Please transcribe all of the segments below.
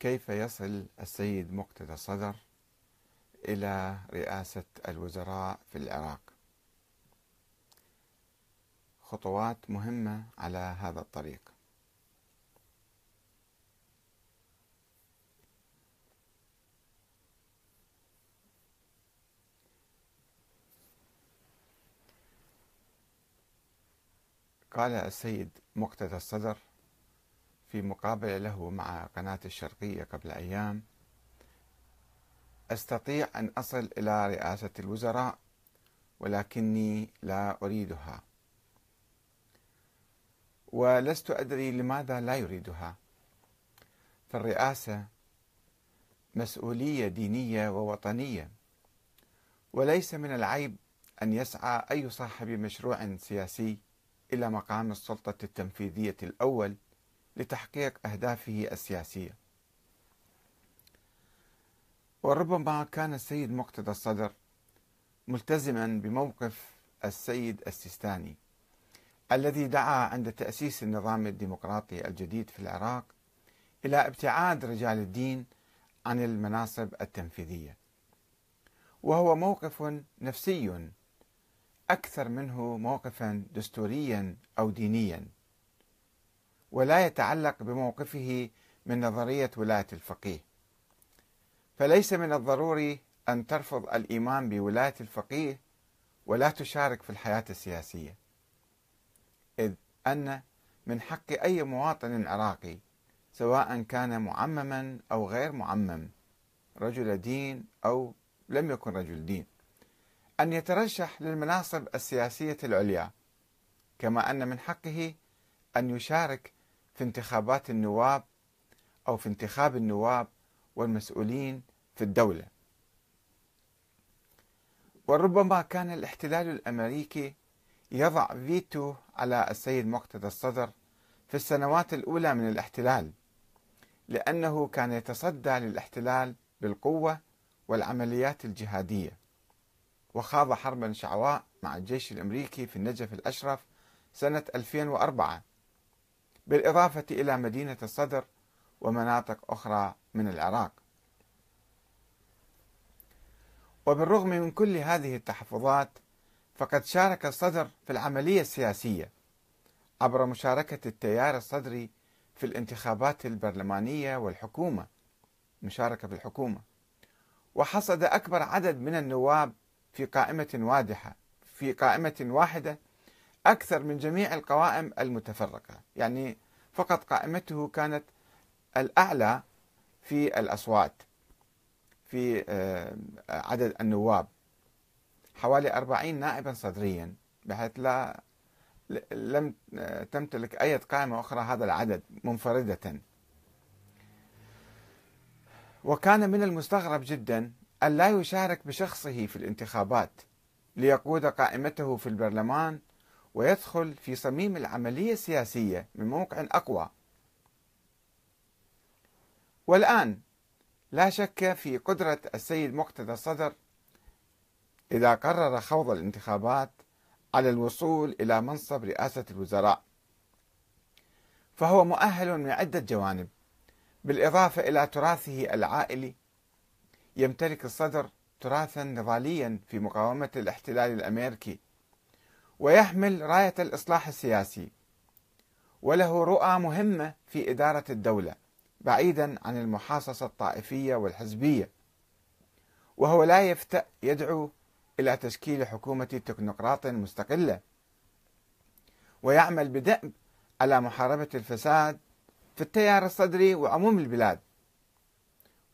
كيف يصل السيد مقتدى الصدر إلى رئاسة الوزراء في العراق؟ خطوات مهمة على هذا الطريق. قال السيد مقتدى الصدر في مقابلة له مع قناة الشرقية قبل أيام أستطيع أن أصل إلى رئاسة الوزراء ولكني لا أريدها. ولست أدري لماذا لا يريدها. فالرئاسة مسؤولية دينية ووطنية وليس من العيب أن يسعى أي صاحب مشروع سياسي إلى مقام السلطة التنفيذية الأول لتحقيق أهدافه السياسية. وربما كان السيد مقتدى الصدر ملتزما بموقف السيد السيستاني الذي دعا عند تأسيس النظام الديمقراطي الجديد في العراق إلى ابتعاد رجال الدين عن المناصب التنفيذية. وهو موقف نفسي أكثر منه موقفا دستوريا أو دينيا. ولا يتعلق بموقفه من نظرية ولاية الفقيه. فليس من الضروري أن ترفض الإيمان بولاية الفقيه ولا تشارك في الحياة السياسية إذ أن من حق أي مواطن عراقي سواء كان معمما أو غير معمم رجل دين أو لم يكن رجل دين أن يترشح للمناصب السياسية العليا كما أن من حقه أن يشارك في انتخابات النواب أو في انتخاب النواب والمسؤولين في الدولة. وربما كان الاحتلال الأمريكي يضع فيتو على السيد مقتدى الصدر في السنوات الأولى من الاحتلال لأنه كان يتصدى للاحتلال بالقوة والعمليات الجهادية. وخاض حربا شعواء مع الجيش الأمريكي في النجف الأشرف سنة 2004 بالإضافة إلى مدينة الصدر ومناطق أخرى من العراق. وبالرغم من كل هذه التحفظات فقد شارك الصدر في العملية السياسية عبر مشاركة التيار الصدري في الانتخابات البرلمانية والحكومة مشاركة في الحكومة وحصد أكبر عدد من النواب في قائمة واضحة في قائمة واحدة أكثر من جميع القوائم المتفرقة. يعني فقط قائمته كانت الأعلى في الأصوات في آه، عدد النواب حوالي أربعين نائبا صدريا بحيث لا لم تمتلك أي قائمة أخرى هذا العدد منفردة. وكان من المستغرب جدا أن لا يشارك بشخصه في الانتخابات ليقود قائمته في البرلمان ويدخل في صميم العملية السياسية من موقع أقوى. والآن لا شك في قدرة السيد مقتدى الصدر إذا قرر خوض الانتخابات على الوصول إلى منصب رئاسة الوزراء فهو مؤهل من عدة جوانب بالإضافة إلى تراثه العائلي. يمتلك الصدر تراثا نضاليا في مقاومة الاحتلال الأمريكي. ويحمل راية الإصلاح السياسي. وله رؤى مهمة في إدارة الدولة بعيدا عن المحاصصة الطائفية والحزبية. وهو لا يفتأ يدعو إلى تشكيل حكومة تكنوقراط مستقلة. ويعمل بدأب على محاربة الفساد في التيار الصدري وعموم البلاد.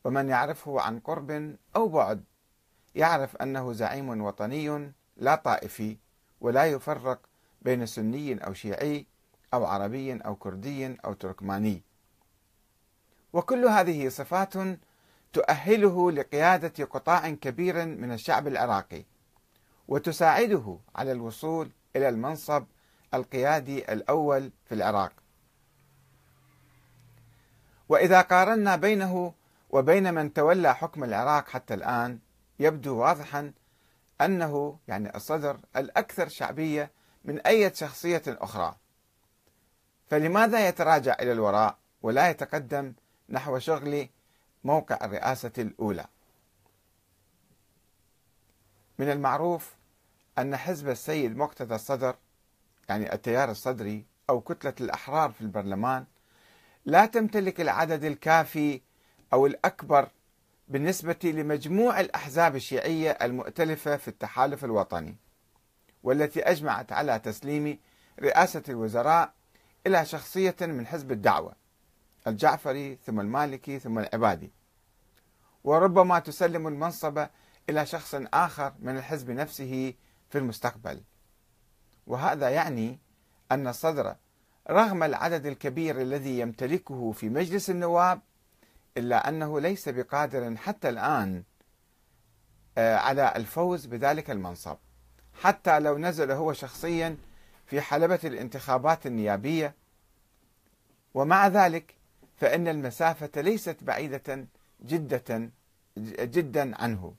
ومن يعرفه عن قرب أو بعد يعرف أنه زعيم وطني لا طائفي. ولا يفرق بين سني أو شيعي أو عربي أو كردي أو تركماني. وكل هذه صفات تؤهله لقيادة قطاع كبير من الشعب العراقي وتساعده على الوصول إلى المنصب القيادي الأول في العراق. وإذا قارنا بينه وبين من تولى حكم العراق حتى الآن يبدو واضحا أنه يعني الصدر الأكثر شعبية من أي شخصية أخرى. فلماذا يتراجع إلى الوراء ولا يتقدم نحو شغل موقع الرئاسة الأولى؟ من المعروف أن حزب السيد مقتدى الصدر يعني التيار الصدري أو كتلة الأحرار في البرلمان لا تمتلك العدد الكافي أو الأكبر بالنسبة لمجموع الأحزاب الشيعية المؤتلفة في التحالف الوطني والتي أجمعت على تسليم رئاسة الوزراء إلى شخصية من حزب الدعوة الجعفري ثم المالكي ثم العبادي. وربما تسلم المنصب إلى شخص آخر من الحزب نفسه في المستقبل. وهذا يعني أن الصدر رغم العدد الكبير الذي يمتلكه في مجلس النواب إلا أنه ليس بقادر حتى الآن آه، على الفوز بذلك المنصب. حتى لو نزل هو شخصيا في حلبة الانتخابات النيابية. ومع ذلك فإن المسافة ليست بعيدة جدة جدا عنه.